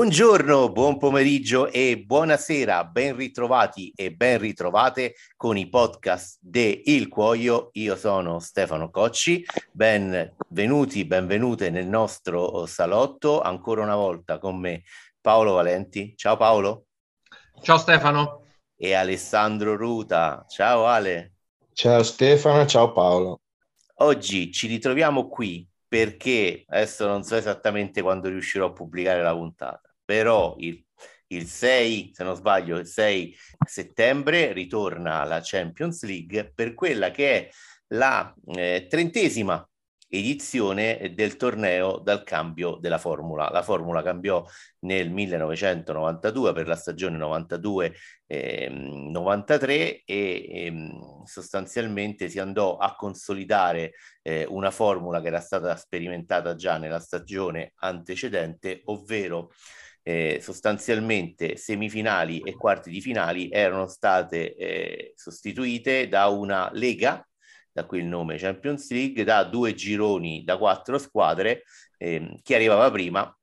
Buongiorno, buon pomeriggio e buonasera, ben ritrovati e ben ritrovate con i podcast de Il Cuoio. Io sono Stefano Cocci, benvenuti, benvenute nel nostro salotto, ancora una volta con me Paolo Valenti. Ciao Paolo. Ciao Stefano. E Alessandro Ruta. Ciao Ale. Ciao Stefano, ciao Paolo. Oggi ci ritroviamo qui perché adesso non so esattamente quando riuscirò a pubblicare la puntata però il, il 6, se non sbaglio, il 6 settembre ritorna la Champions League per quella che è la eh, trentesima edizione del torneo dal cambio della formula. La formula cambiò nel 1992 per la stagione 92-93 e ehm, sostanzialmente si andò a consolidare eh, una formula che era stata sperimentata già nella stagione antecedente, ovvero eh, sostanzialmente semifinali e quarti di finali erano state eh, sostituite da una lega, da qui il nome Champions League, da due gironi da quattro squadre, eh, chi arrivava prima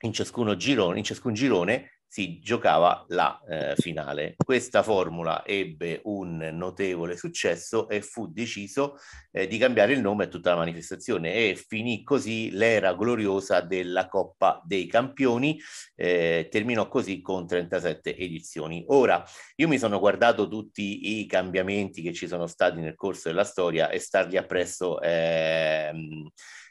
in, ciascuno girone, in ciascun girone si giocava la eh, finale. Questa formula ebbe un notevole successo e fu deciso eh, di cambiare il nome a tutta la manifestazione e finì così l'era gloriosa della Coppa dei Campioni, eh, terminò così con 37 edizioni. Ora, io mi sono guardato tutti i cambiamenti che ci sono stati nel corso della storia e stargli appresso ehm,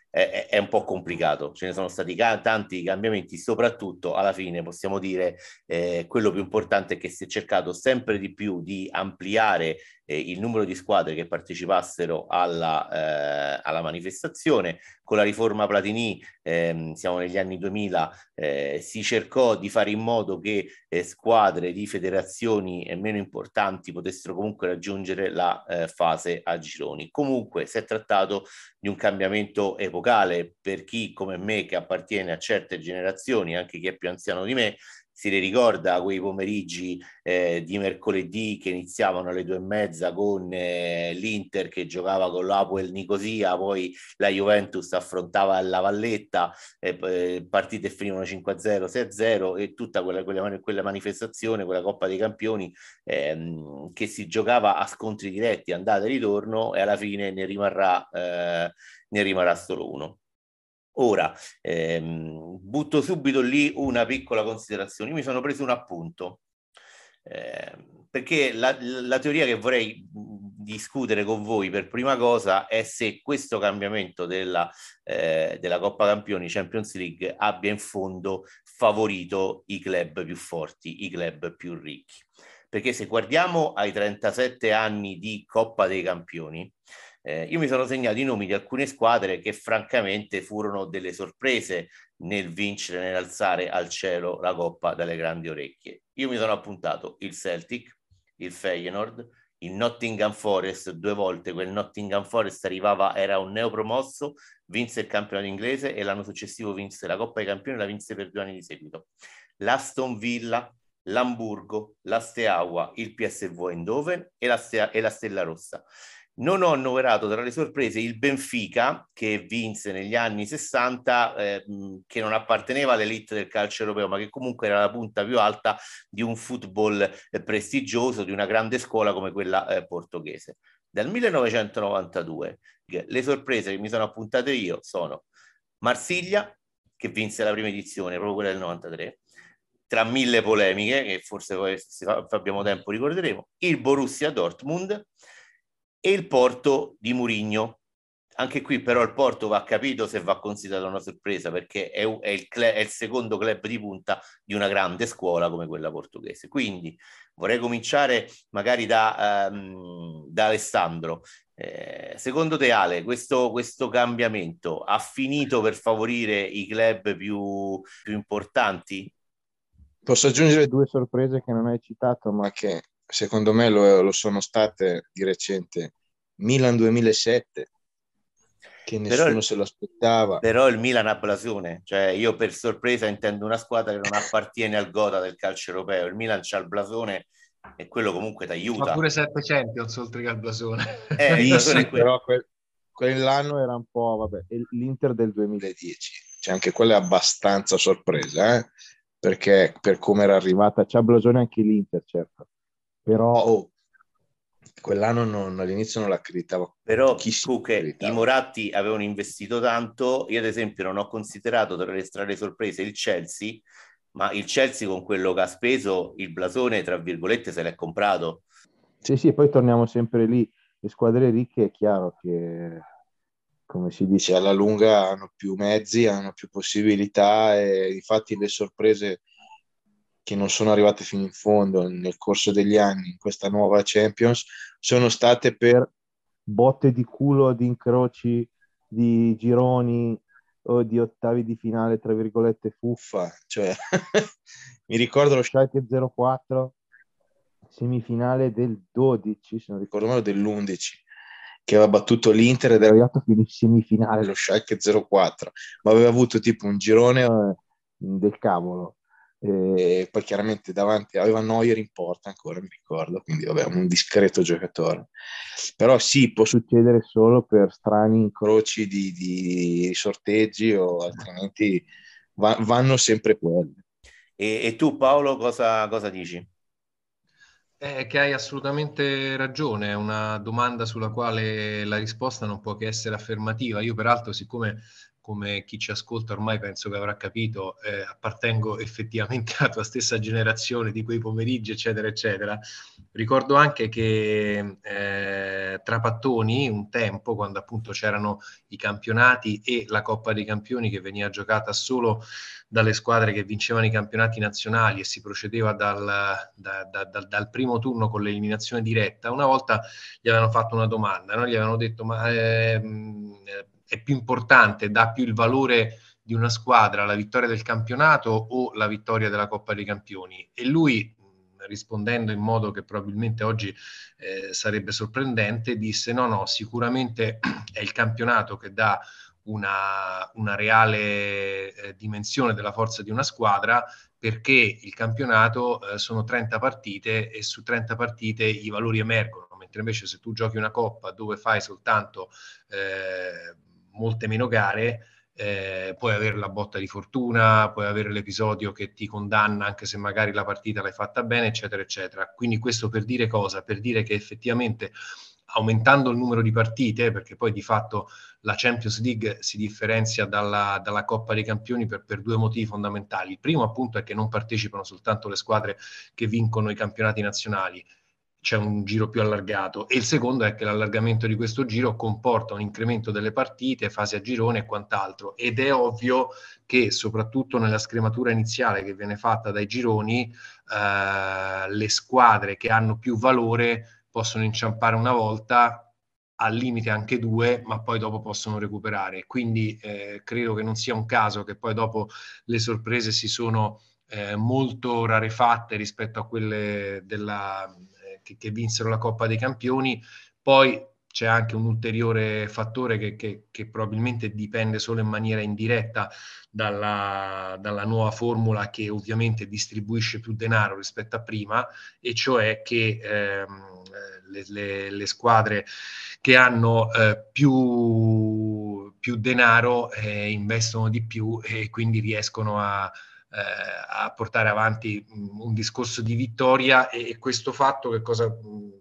è, è, un po' complicato. Ce ne sono stati ca- tanti cambiamenti, soprattutto alla fine possiamo dire eh, quello più importante è che si è cercato sempre di più di ampliare eh, il numero di squadre che partecipassero alla, eh, alla manifestazione. Con la riforma Platini, ehm, siamo negli anni 2000, eh, si cercò di fare in modo che eh, squadre di federazioni meno importanti potessero comunque raggiungere la eh, fase a gironi. Comunque si è trattato di un cambiamento epocale per chi come me che appartiene a certe generazioni, anche chi è più anziano di me, si ricorda quei pomeriggi eh, di mercoledì che iniziavano alle due e mezza con eh, l'Inter che giocava con l'Apoel Nicosia, poi la Juventus affrontava la Valletta, eh, partite finivano 5-0, 6-0 e tutta quella, quella, quella, manifestazione, quella Coppa dei Campioni ehm, che si giocava a scontri diretti, andata e ritorno e alla fine ne rimarrà, eh, ne rimarrà solo uno. Ora, ehm, butto subito lì una piccola considerazione. Io mi sono preso un appunto, eh, perché la, la, teoria che vorrei discutere con voi per prima cosa è se questo cambiamento della, eh, della Coppa Campioni Champions League abbia in fondo favorito i club più forti, i club più ricchi. Perché se guardiamo ai 37 anni di Coppa dei Campioni, eh, io mi sono segnato i nomi di alcune squadre che francamente furono delle sorprese nel vincere, nell'alzare al cielo la coppa dalle grandi orecchie. Io mi sono appuntato il Celtic, il Feyenoord, il Nottingham Forest due volte, quel Nottingham Forest arrivava, era un neopromosso, vinse il campionato inglese e l'anno successivo vinse la Coppa dei Campioni e la vinse per due anni di seguito. L'Aston Villa, l'Hamburgo, la Steaua, il PSV Eindhoven e la, Stea- e la Stella Rossa. Non ho annoverato tra le sorprese il Benfica, che vinse negli anni 60, eh, che non apparteneva all'elite del calcio europeo, ma che comunque era la punta più alta di un football eh, prestigioso, di una grande scuola come quella eh, portoghese. Dal 1992 le sorprese che mi sono appuntate io sono Marsiglia, che vinse la prima edizione, proprio quella del 93, tra mille polemiche, che forse poi se abbiamo tempo ricorderemo, il Borussia Dortmund, e il Porto di Murigno. Anche qui però il Porto va capito se va considerato una sorpresa perché è, è, il, è, il, secondo club di punta di una grande scuola come quella portoghese. Quindi vorrei cominciare magari da, um, da Alessandro. Eh, secondo te Ale, questo, questo, cambiamento ha finito per favorire i club più, più importanti? Posso aggiungere due sorprese che non hai citato ma che secondo me lo, lo sono state di recente. Milan 2007, che nessuno però, se lo aspettava. Però il Milan ha blasone, cioè io per sorpresa intendo una squadra che non appartiene al gota del calcio europeo. Il Milan c'ha il blasone e quello comunque ti aiuta. Ma pure 7 Champions oltre che al blasone. Eh, il blasone sì, però quel, quell'anno era un po', vabbè, l'Inter del 2010, cioè anche quella è abbastanza sorpresa, eh? perché per come era arrivata, c'ha blasone anche l'Inter, certo, però oh, quell'anno non, all'inizio non l'accreditavo. Però tu che i Moratti avevano investito tanto, io ad esempio non ho considerato tra le strade sorprese il Chelsea, ma il Chelsea con quello che ha speso, il blasone, tra virgolette, se l'è comprato. Sì, sì, poi torniamo sempre lì. Le squadre ricche è chiaro che, come si dice, alla lunga hanno più mezzi, hanno più possibilità e infatti le sorprese che non sono arrivate fino in fondo nel corso degli anni in questa nuova Champions sono state per botte di culo, di incroci, di gironi o di ottavi di finale, tra virgolette, fuffa. Cioè, mi ricordo lo Schalke 04 semifinale del 12, se non ricordo male, dell'11 che aveva battuto l'Inter ed era arrivato fino in semifinale lo Schalke 04 ma aveva avuto tipo un girone eh, del cavolo e poi chiaramente davanti aveva Neuer in porta ancora mi ricordo quindi vabbè un discreto giocatore però sì può succedere solo per strani incroci di, di sorteggi o altrimenti va, vanno sempre quelli e, e, tu Paolo cosa, cosa dici? È che hai assolutamente ragione, è una domanda sulla quale la risposta non può che essere affermativa. Io peraltro, siccome come chi ci ascolta ormai penso che avrà capito, eh, appartengo effettivamente alla tua stessa generazione di quei pomeriggi, eccetera, eccetera. Ricordo anche che eh, tra pattoni, un tempo, quando appunto c'erano i campionati e la Coppa dei Campioni che veniva giocata solo dalle squadre che vincevano i campionati nazionali e si procedeva dal, da, da, da, dal primo turno con l'eliminazione diretta, una volta gli avevano fatto una domanda, no? gli avevano detto ma... Eh, è più importante, dà più il valore di una squadra la vittoria del campionato o la vittoria della Coppa dei Campioni? E lui, rispondendo in modo che probabilmente oggi eh, sarebbe sorprendente, disse no, no, sicuramente è il campionato che dà una, una reale eh, dimensione della forza di una squadra perché il campionato eh, sono 30 partite e su 30 partite i valori emergono, mentre invece se tu giochi una coppa dove fai soltanto eh, molte meno gare, eh, puoi avere la botta di fortuna, puoi avere l'episodio che ti condanna anche se magari la partita l'hai fatta bene, eccetera, eccetera. Quindi questo per dire cosa? Per dire che effettivamente aumentando il numero di partite, perché poi di fatto la Champions League si differenzia dalla, dalla Coppa dei Campioni per, per, due motivi fondamentali. Il primo appunto è che non partecipano soltanto le squadre che vincono i campionati nazionali, c'è un giro più allargato e il secondo è che l'allargamento di questo giro comporta un incremento delle partite, fase a girone e quant'altro ed è ovvio che soprattutto nella scrematura iniziale che viene fatta dai gironi eh, le squadre che hanno più valore possono inciampare una volta al limite anche due, ma poi dopo possono recuperare. Quindi eh, credo che non sia un caso che poi dopo le sorprese si sono eh, molto rarefatte rispetto a quelle della, che, che vinsero la Coppa dei Campioni. Poi c'è anche un ulteriore fattore che, che, che, probabilmente dipende solo in maniera indiretta dalla, dalla, nuova formula che ovviamente distribuisce più denaro rispetto a prima, e cioè che ehm, le, le, le, squadre che hanno eh, più, più, denaro eh, investono di più e quindi riescono a, a portare avanti un discorso di vittoria e, e questo fatto che cosa mh,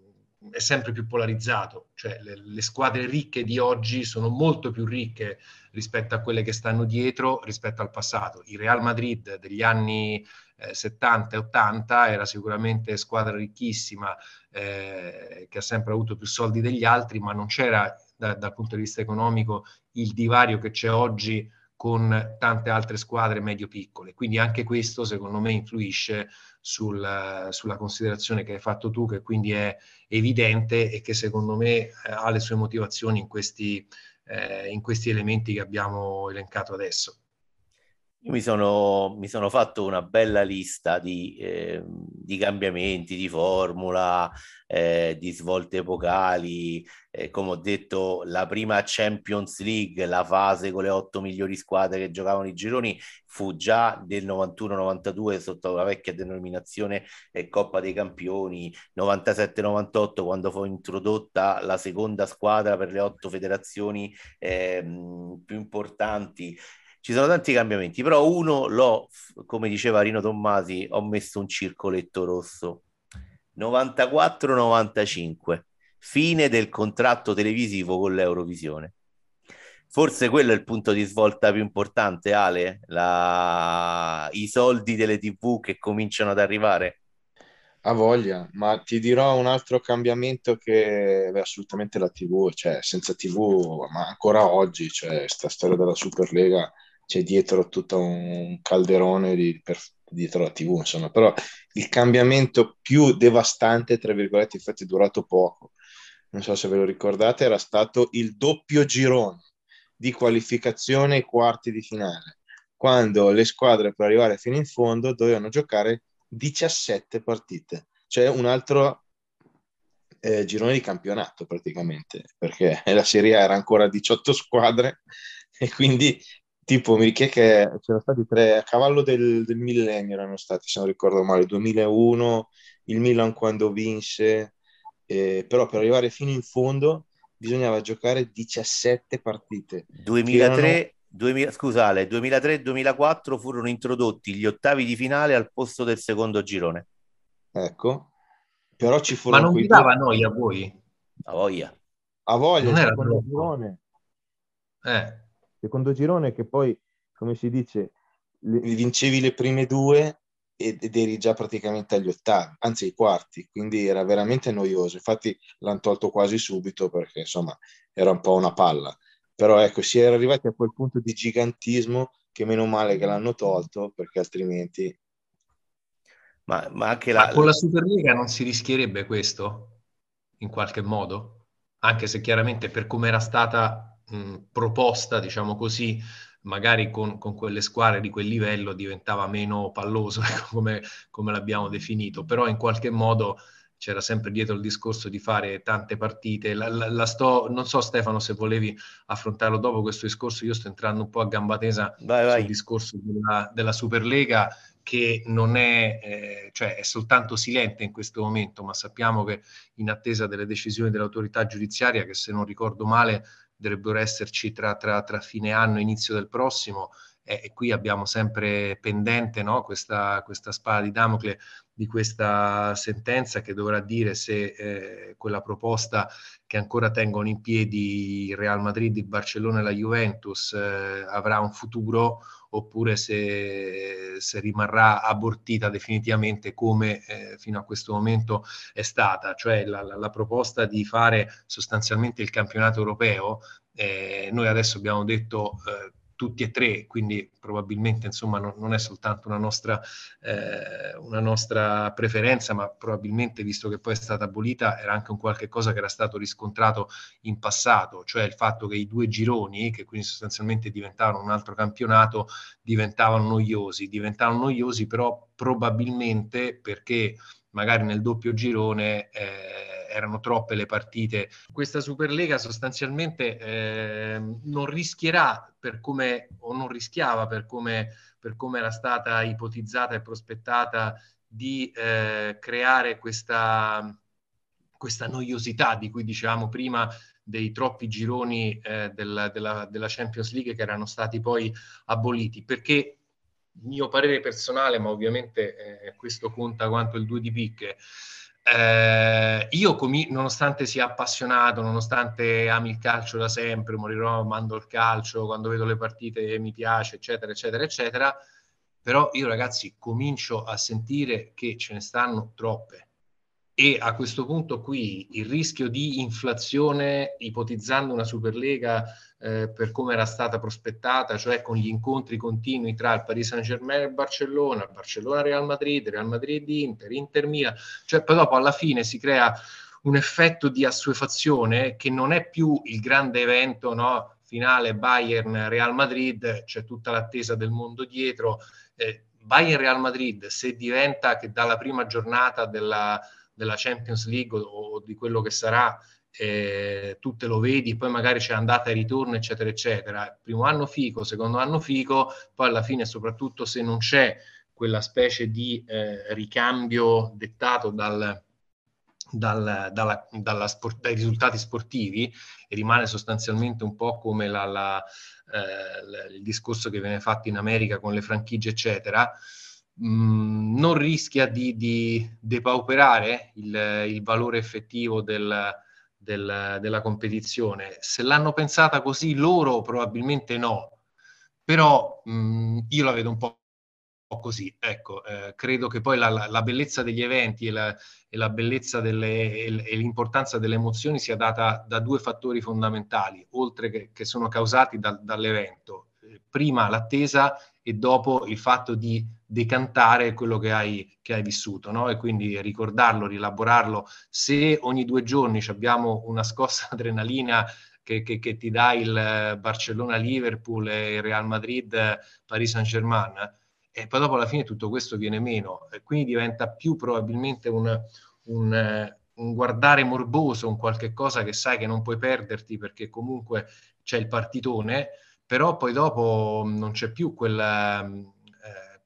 è sempre più polarizzato, cioè le, le, squadre ricche di oggi sono molto più ricche rispetto a quelle che stanno dietro rispetto al passato. Il Real Madrid degli anni eh, 70 e 80 era sicuramente squadra ricchissima eh, che ha sempre avuto più soldi degli altri, ma non c'era da, dal punto di vista economico il divario che c'è oggi con tante altre squadre medio-piccole. Quindi anche questo, secondo me, influisce sul, sulla considerazione che hai fatto tu, che quindi è evidente e che secondo me ha le sue motivazioni in questi, eh, in questi elementi che abbiamo elencato adesso. Io mi sono, mi sono, fatto una bella lista di, eh, di cambiamenti, di formula, eh, di svolte epocali. Eh, come ho detto, la prima Champions League, la fase con le otto migliori squadre che giocavano i gironi, fu già del 91-92 sotto la vecchia denominazione eh, Coppa dei Campioni, 97-98 quando fu introdotta la seconda squadra per le otto federazioni ehm, più importanti ci sono tanti cambiamenti, però uno l'ho, come diceva Rino Tommasi, ho messo un circoletto rosso. 94-95, fine del contratto televisivo con l'Eurovisione. Forse quello è il punto di svolta più importante, Ale, La... i soldi delle TV che cominciano ad arrivare. Ha voglia, ma ti dirò un altro cambiamento che è assolutamente la TV, cioè senza TV, ma ancora oggi, cioè sta storia della Superlega c'è dietro tutto un calderone di, per, dietro la TV, insomma, però il cambiamento più devastante, tra virgolette, infatti è durato poco, non so se ve lo ricordate, era stato il doppio girone di qualificazione ai quarti di finale, quando le squadre per arrivare fino in fondo dovevano giocare 17 partite, cioè un altro eh, girone di campionato praticamente, perché la Serie A era ancora 18 squadre e quindi tipo mi che c'erano stati tre a cavallo del, del millennio erano stati se non ricordo male 2001 il Milan quando vinse eh, però per arrivare fino in fondo bisognava giocare 17 partite. 2003, erano... 2000, scusate, 2003-2004 furono introdotti gli ottavi di finale al posto del secondo girone. Ecco, però ci furono... Ma non vi dava due... noia a voi? A voglia. A voglia, non era secondo girone. Eh. Secondo girone che poi, come si dice, le... vincevi le prime due ed eri già praticamente agli ottavi, anzi ai quarti, quindi era veramente noioso. Infatti l'hanno tolto quasi subito perché insomma era un po' una palla. Però ecco, si era arrivati a quel punto di gigantismo che meno male che l'hanno tolto perché altrimenti... Ma, ma anche la... Ma con la Superlega non si rischierebbe questo in qualche modo? Anche se chiaramente per come era stata mh, proposta, diciamo così, magari con, con, quelle squadre di quel livello diventava meno palloso, ecco, come, come l'abbiamo definito, però in qualche modo c'era sempre dietro il discorso di fare tante partite. La, la, la sto, non so Stefano se volevi affrontarlo dopo questo discorso, io sto entrando un po' a gamba tesa vai, vai. sul discorso della, della, Superlega che non è, eh, cioè è soltanto silente in questo momento, ma sappiamo che in attesa delle decisioni dell'autorità giudiziaria, che se non ricordo male dovrebbero esserci tra, tra, tra fine anno e inizio del prossimo, e, qui abbiamo sempre pendente no, questa, questa spada di Damocle di questa sentenza che dovrà dire se eh, quella proposta che ancora tengono in piedi il Real Madrid, il Barcellona e la Juventus eh, avrà un futuro oppure se, se, rimarrà abortita definitivamente come eh, fino a questo momento è stata, cioè la, la, la proposta di fare sostanzialmente il campionato europeo. Eh, noi adesso abbiamo detto eh, tutti e tre, quindi probabilmente insomma non, non è soltanto una nostra, eh, una nostra, preferenza, ma probabilmente visto che poi è stata abolita era anche un qualche cosa che era stato riscontrato in passato, cioè il fatto che i due gironi, che quindi sostanzialmente diventavano un altro campionato, diventavano noiosi, diventavano noiosi però probabilmente perché magari nel doppio girone eh, erano troppe le partite. Questa Superlega sostanzialmente eh, non rischierà per come, o non rischiava per come, per come era stata ipotizzata e prospettata di eh, creare questa, questa noiosità di cui dicevamo prima dei troppi gironi eh, della, della, della, Champions League che erano stati poi aboliti, perché mio parere personale, ma ovviamente eh, questo conta quanto il 2 di picche, eh, io, com- nonostante sia appassionato, nonostante ami il calcio da sempre, morirò amando il calcio, quando vedo le partite mi piace, eccetera, eccetera, eccetera, però io ragazzi comincio a sentire che ce ne stanno troppe. E a questo punto qui il rischio di inflazione, ipotizzando una Superlega eh, per come era stata prospettata, cioè con gli incontri continui tra il Paris Saint-Germain e il Barcellona, Barcellona-Real Madrid, Real Madrid-Inter, Inter-Milan, cioè poi dopo alla fine si crea un effetto di assuefazione che non è più il grande evento no? finale Bayern-Real Madrid, c'è tutta l'attesa del mondo dietro. Eh, Bayern-Real Madrid, se diventa che dalla prima giornata della della Champions League o, o di quello che sarà, eh, tu te lo vedi, poi magari c'è andata e ritorno, eccetera, eccetera. Primo anno fico, secondo anno fico, poi alla fine, soprattutto se non c'è quella specie di eh, ricambio dettato dal, dal, dalla, dalla sport, dai risultati sportivi rimane sostanzialmente un po' come la, la, eh, il discorso che viene fatto in America con le franchigie, eccetera, mm, non rischia di, di depauperare il, il, valore effettivo del, del, della competizione. Se l'hanno pensata così loro, probabilmente no, però mh, mm, io la vedo un po' così. Ecco, eh, credo che poi la, la, bellezza degli eventi e la, e la bellezza delle, e, l'importanza delle emozioni sia data da due fattori fondamentali, oltre che, che sono causati da, dall'evento. Prima l'attesa e dopo il fatto di decantare quello che hai, che hai vissuto, no? E quindi ricordarlo, rielaborarlo. Se ogni due giorni abbiamo una scossa adrenalina che, che, che ti dà il Barcellona-Liverpool e il Real Madrid-Paris Saint-Germain, e poi dopo alla fine tutto questo viene meno e quindi diventa più probabilmente un, un, un guardare morboso, un qualche cosa che sai che non puoi perderti perché comunque c'è il partitone, però poi dopo non c'è più quella,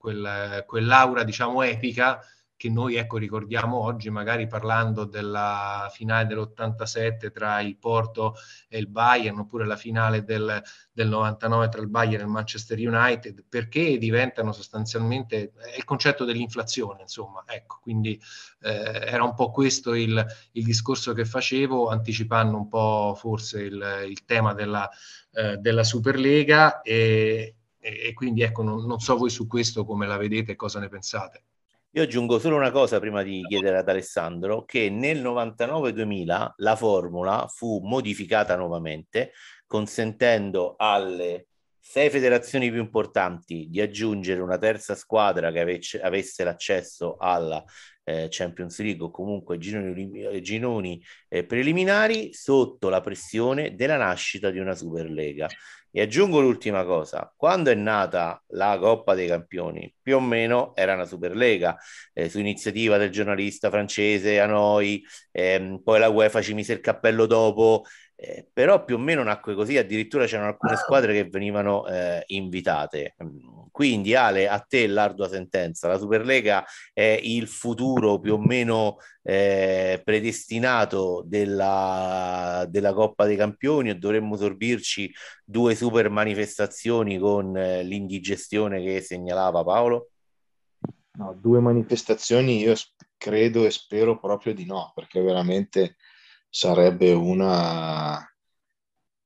quella, quell'aura diciamo epica che noi ecco, ricordiamo oggi, magari parlando della finale dell'87 tra il Porto e il Bayern, oppure la finale del, del 99 tra il Bayern e il Manchester United, perché diventano sostanzialmente il concetto dell'inflazione, insomma, ecco, quindi eh, era un po' questo il, il, discorso che facevo, anticipando un po' forse il, il tema della, eh, della Superlega e, e, quindi ecco, non, non so voi su questo come la vedete e cosa ne pensate. Io aggiungo solo una cosa prima di chiedere ad Alessandro, che nel 99-2000 la formula fu modificata nuovamente, consentendo alle sei federazioni più importanti di aggiungere una terza squadra che avesse, avesse l'accesso alla eh, Champions League o comunque gironi, gironi eh, preliminari sotto la pressione della nascita di una Superlega. E aggiungo l'ultima cosa, quando è nata la Coppa dei Campioni, più o meno era una Superlega, eh, su iniziativa del giornalista francese a noi, ehm, poi la UEFA ci mise il cappello dopo, eh, però più o meno nacque così, addirittura c'erano alcune squadre che venivano eh, invitate. Quindi Ale, a te l'ardua sentenza, la Superlega è il futuro più o meno eh, predestinato della, della, Coppa dei Campioni e dovremmo sorbirci due super manifestazioni con eh, l'indigestione che segnalava Paolo? No, due manifestazioni io credo e spero proprio di no, perché veramente sarebbe una...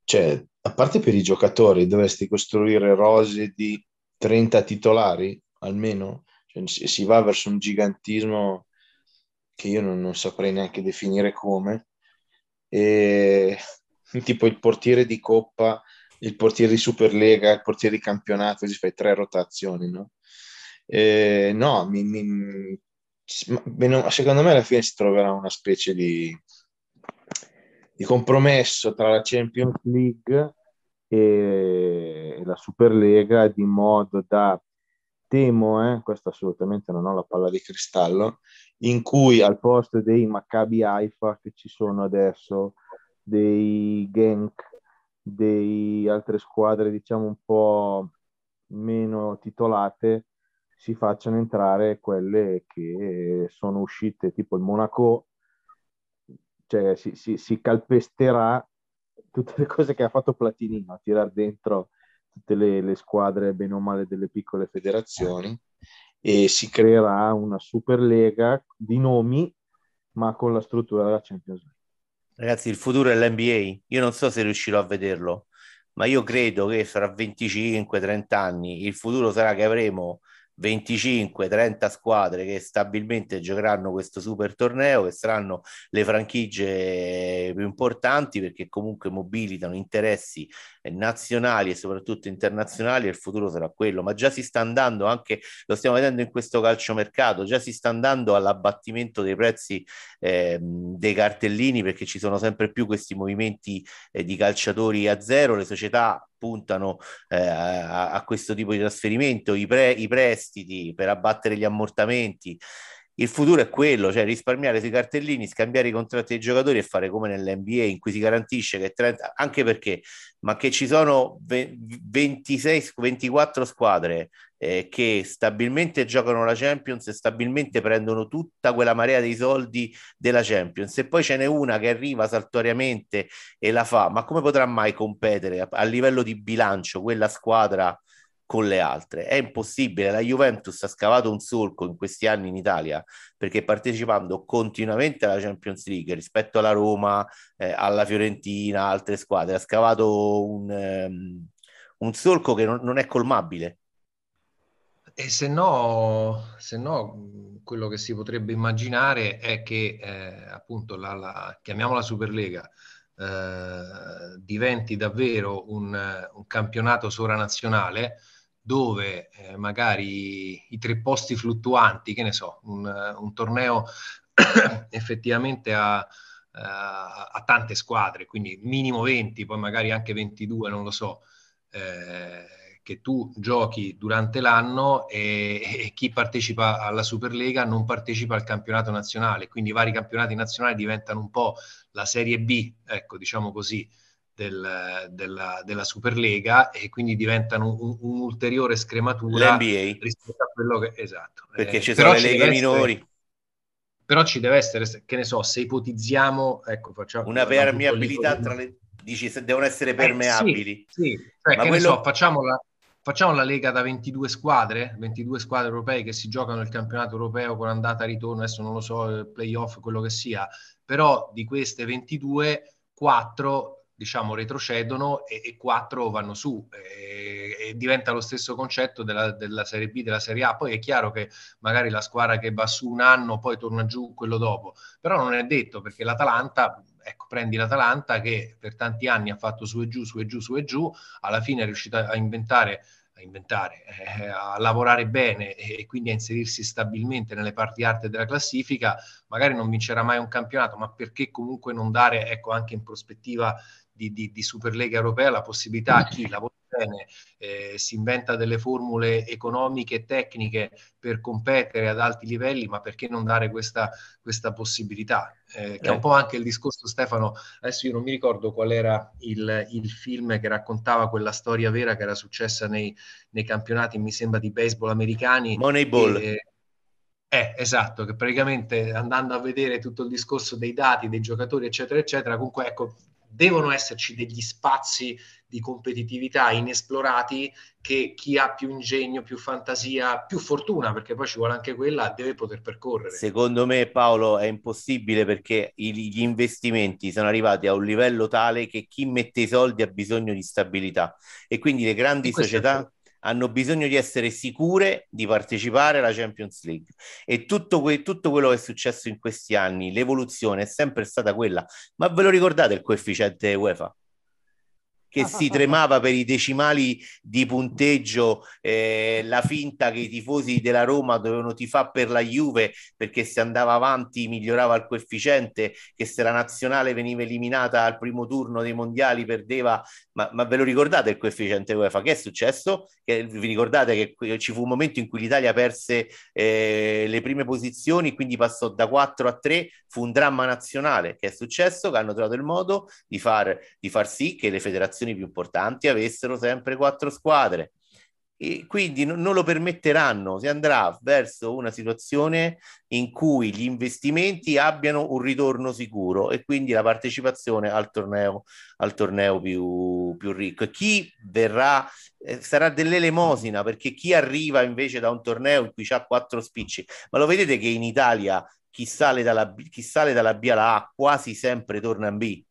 Cioè, a parte per i giocatori, dovresti costruire rose di 30 titolari almeno, cioè, si va verso un gigantismo che io non, non saprei neanche definire come, e tipo il portiere di Coppa, il portiere di Superlega, il portiere di campionato, così fai tre rotazioni, no? E, no, mi, mi, secondo me alla fine si troverà una specie di, di compromesso tra la Champions League e la Superlega di modo da temo, eh, questo assolutamente non ho la palla di cristallo, in cui al posto dei Maccabi Haifa che ci sono adesso, dei Genk, di altre squadre diciamo un po' meno titolate, si facciano entrare quelle che sono uscite, tipo il Monaco, cioè si, si, si calpesterà tutte le cose che ha fatto Platinino, a tirare dentro tutte le, le, squadre bene o male delle piccole federazioni e si creerà una Superlega di nomi ma con la struttura della Champions League. Ragazzi, il futuro è l'NBA. Io non so se riuscirò a vederlo, ma io credo che fra 25-30 anni il futuro sarà che avremo 25-30 squadre che stabilmente giocheranno questo super torneo, che saranno le franchigie più importanti perché comunque mobilitano interessi nazionali e soprattutto internazionali e il futuro sarà quello, ma già si sta andando anche, lo stiamo vedendo in questo calciomercato, già si sta andando all'abbattimento dei prezzi eh, dei cartellini perché ci sono sempre più questi movimenti eh, di calciatori a zero, le società puntano eh, a, a, questo tipo di trasferimento, i, pre, i prestiti per abbattere gli ammortamenti il futuro è quello, cioè risparmiare sui cartellini, scambiare i contratti dei giocatori e fare come nell'NBA in cui si garantisce che 30, anche perché, ma che ci sono 26, 24 squadre eh, che stabilmente giocano la Champions e stabilmente prendono tutta quella marea dei soldi della Champions e poi ce n'è una che arriva saltuariamente e la fa, ma come potrà mai competere a, a livello di bilancio quella squadra? Con le altre. È impossibile, la Juventus ha scavato un solco in questi anni in Italia perché partecipando continuamente alla Champions League rispetto alla Roma, eh, alla Fiorentina, altre squadre, ha scavato un, um, un solco che non, non, è colmabile. E se no, se no, quello che si potrebbe immaginare è che eh, appunto la, la, chiamiamola Superlega, eh, diventi davvero un, un campionato sovranazionale dove eh, magari i tre posti fluttuanti, che ne so, un, un torneo effettivamente ha, uh, tante squadre, quindi minimo 20, poi magari anche 22, non lo so, eh, che tu giochi durante l'anno e, e, chi partecipa alla Superlega non partecipa al campionato nazionale, quindi i vari campionati nazionali diventano un po' la Serie B, ecco, diciamo così, del, della, della, Superlega e quindi diventano un, un'ulteriore scrematura L'NBA. rispetto a quello che esatto. Perché eh, ci sono le leghe minori. Essere, però ci deve essere, che ne so, se ipotizziamo, ecco, facciamo una permeabilità tra le dici se devono essere permeabili. Eh, sì, sì. Cioè, che quello... ne so, facciamo la, facciamo la lega da 22 squadre, 22 squadre europee che si giocano il campionato europeo con andata e ritorno, adesso non lo so, playoff, quello che sia, però di queste 22, 4 diciamo, retrocedono e, e 4 vanno su. E, e, diventa lo stesso concetto della, della, Serie B, della Serie A. Poi è chiaro che magari la squadra che va su un anno poi torna giù quello dopo, però non è detto perché l'Atalanta, ecco, prendi l'Atalanta che per tanti anni ha fatto su e giù, su e giù, su e giù, alla fine è riuscita a inventare a inventare, eh, a lavorare bene e quindi a inserirsi stabilmente nelle parti arte della classifica, magari non vincerà mai un campionato, ma perché comunque non dare, ecco, anche in prospettiva di, di, di Superlega europea la possibilità a chi lavora bene, eh, si inventa delle formule economiche e tecniche per competere ad alti livelli, ma perché non dare questa, questa possibilità? Eh, che è un po' anche il discorso, Stefano, adesso io non mi ricordo qual era il, il film che raccontava quella storia vera che era successa nei, nei campionati, mi sembra, di baseball americani. Moneyball. E, eh, esatto, che praticamente andando a vedere tutto il discorso dei dati, dei giocatori, eccetera, eccetera, comunque ecco, devono esserci degli spazi di competitività inesplorati che chi ha più ingegno, più fantasia, più fortuna, perché poi ci vuole anche quella, deve poter percorrere. Secondo me Paolo è impossibile perché gli investimenti sono arrivati a un livello tale che chi mette i soldi ha bisogno di stabilità e quindi le grandi società hanno bisogno di essere sicure di partecipare alla Champions League e tutto, que- tutto quello che è successo in questi anni, l'evoluzione è sempre stata quella. Ma ve lo ricordate il coefficiente UEFA? Che si tremava per i decimali di punteggio, eh, la finta che i tifosi della Roma dovevano tifare per la Juve perché se andava avanti migliorava il coefficiente, che se la nazionale veniva eliminata al primo turno dei mondiali perdeva, ma, ma ve lo ricordate il coefficiente UEFA? Che è successo? Che, vi ricordate che ci fu un momento in cui l'Italia perse eh, le prime posizioni, quindi passò da 4 a 3, fu un dramma nazionale. Che è successo? Che hanno trovato il modo di far, di far sì che le federazioni competizioni più importanti avessero sempre quattro squadre. E quindi non, lo permetteranno, si andrà verso una situazione in cui gli investimenti abbiano un ritorno sicuro e quindi la partecipazione al torneo, al torneo più, più ricco. E chi verrà eh, sarà dell'elemosina perché chi arriva invece da un torneo in cui ha quattro spicci, ma lo vedete che in Italia chi sale dalla, chi sale dalla B alla A quasi sempre torna in B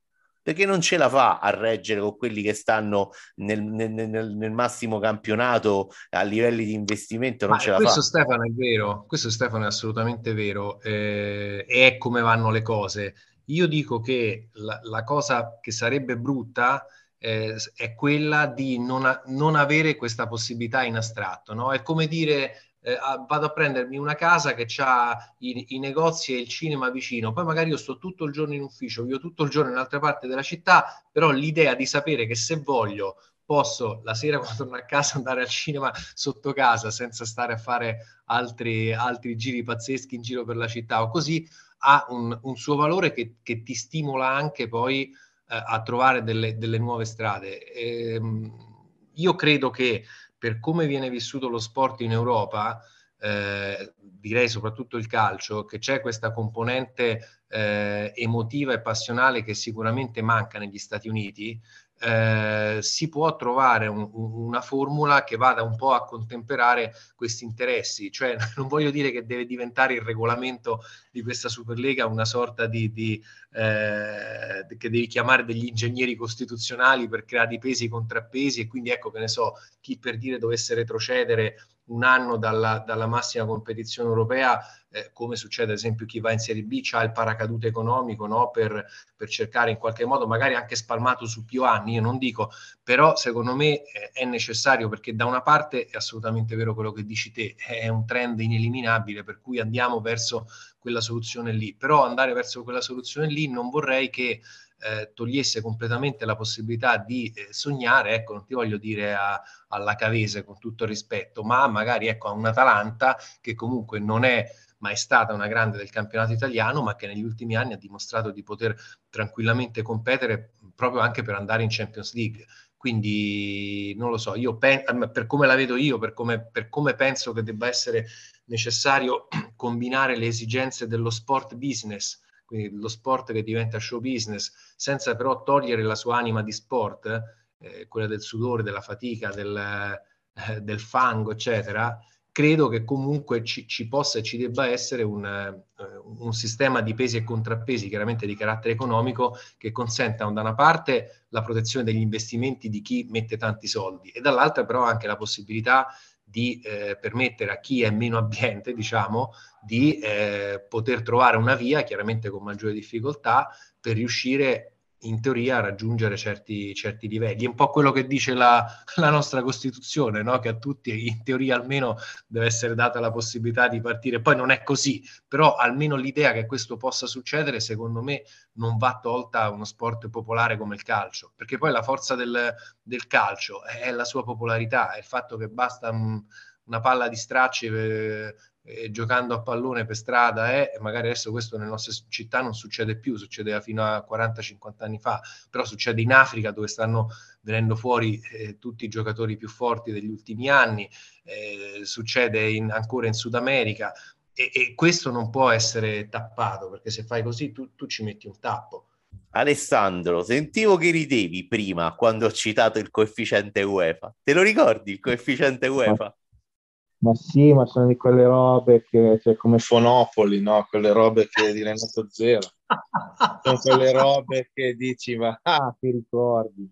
perché non ce la fa a reggere con quelli che stanno nel, nel, nel, nel massimo campionato a livelli di investimento. Non Ma ce la questo fa. Stefano è vero, questo Stefano è assolutamente vero eh, e è come vanno le cose. Io dico che la, la cosa che sarebbe brutta eh, è quella di non, a, non, avere questa possibilità in astratto. No? È come dire eh, vado a prendermi una casa che ha i, i, negozi e il cinema vicino, poi magari io sto tutto il giorno in ufficio, vivo tutto il giorno in un'altra parte della città, però l'idea di sapere che se voglio posso la sera quando torno a casa andare al cinema sotto casa senza stare a fare altri, altri giri pazzeschi in giro per la città o così, ha un, un suo valore che, che, ti stimola anche poi eh, a trovare delle, delle nuove strade. Ehm, io credo che per come viene vissuto lo sport in Europa, eh, direi soprattutto il calcio, che c'è questa componente eh, emotiva e passionale che sicuramente manca negli Stati Uniti, eh, si può trovare un, una formula che vada un po' a contemperare questi interessi. Cioè, non voglio dire che deve diventare il regolamento di questa Superlega una sorta di, di eh, che devi chiamare degli ingegneri costituzionali per creare i pesi e i contrappesi e quindi ecco che ne so, chi per dire dovesse retrocedere un anno dalla, dalla massima competizione europea, eh, come succede ad esempio chi va in Serie B, ha il paracadute economico no? per, per, cercare in qualche modo, magari anche spalmato su più anni, io non dico, però secondo me eh, è necessario perché da una parte è assolutamente vero quello che dici te, è un trend ineliminabile per cui andiamo verso quella soluzione lì, però andare verso quella soluzione lì non vorrei che eh, togliesse completamente la possibilità di eh, sognare, ecco, non ti voglio dire a, alla Cavese con tutto il rispetto, ma magari ecco, a un Atalanta che comunque non è mai stata una grande del campionato italiano, ma che negli ultimi anni ha dimostrato di poter tranquillamente competere proprio anche per andare in Champions League. Quindi non lo so, io pen- per come la vedo io, per come, per come penso che debba essere necessario combinare le esigenze dello sport business quindi lo sport che diventa show business, senza però togliere la sua anima di sport, eh, quella del sudore, della fatica, del, eh, del fango, eccetera, credo che comunque ci, ci, possa e ci debba essere un, uh, un, sistema di pesi e contrappesi, chiaramente di carattere economico, che consenta da una parte la protezione degli investimenti di chi mette tanti soldi e dall'altra però anche la possibilità di eh, permettere a chi è meno abbiente, diciamo, di eh, poter trovare una via, chiaramente con maggiore difficoltà, per riuscire in teoria raggiungere certi, certi livelli. È un po' quello che dice la, la nostra Costituzione, no? che a tutti in teoria almeno deve essere data la possibilità di partire. Poi non è così, però almeno l'idea che questo possa succedere, secondo me, non va tolta a uno sport popolare come il calcio, perché poi la forza del, del calcio è la sua popolarità, è il fatto che basta un, una palla di stracci eh, eh, giocando a pallone per strada eh, magari adesso questo nelle nostre città non succede più, succedeva fino a 40-50 anni fa, però succede in Africa dove stanno venendo fuori eh, tutti i giocatori più forti degli ultimi anni, eh, succede in, ancora in Sud America e, e, questo non può essere tappato perché se fai così tu, tu ci metti un tappo. Alessandro, sentivo che ridevi prima quando ho citato il coefficiente UEFA. Te lo ricordi il coefficiente UEFA? Ma sì, ma sono di quelle robe che, cioè, come Fonopoli, no? Quelle robe che di Renato Zero. sono quelle robe che dici, ma ah, ti ricordi.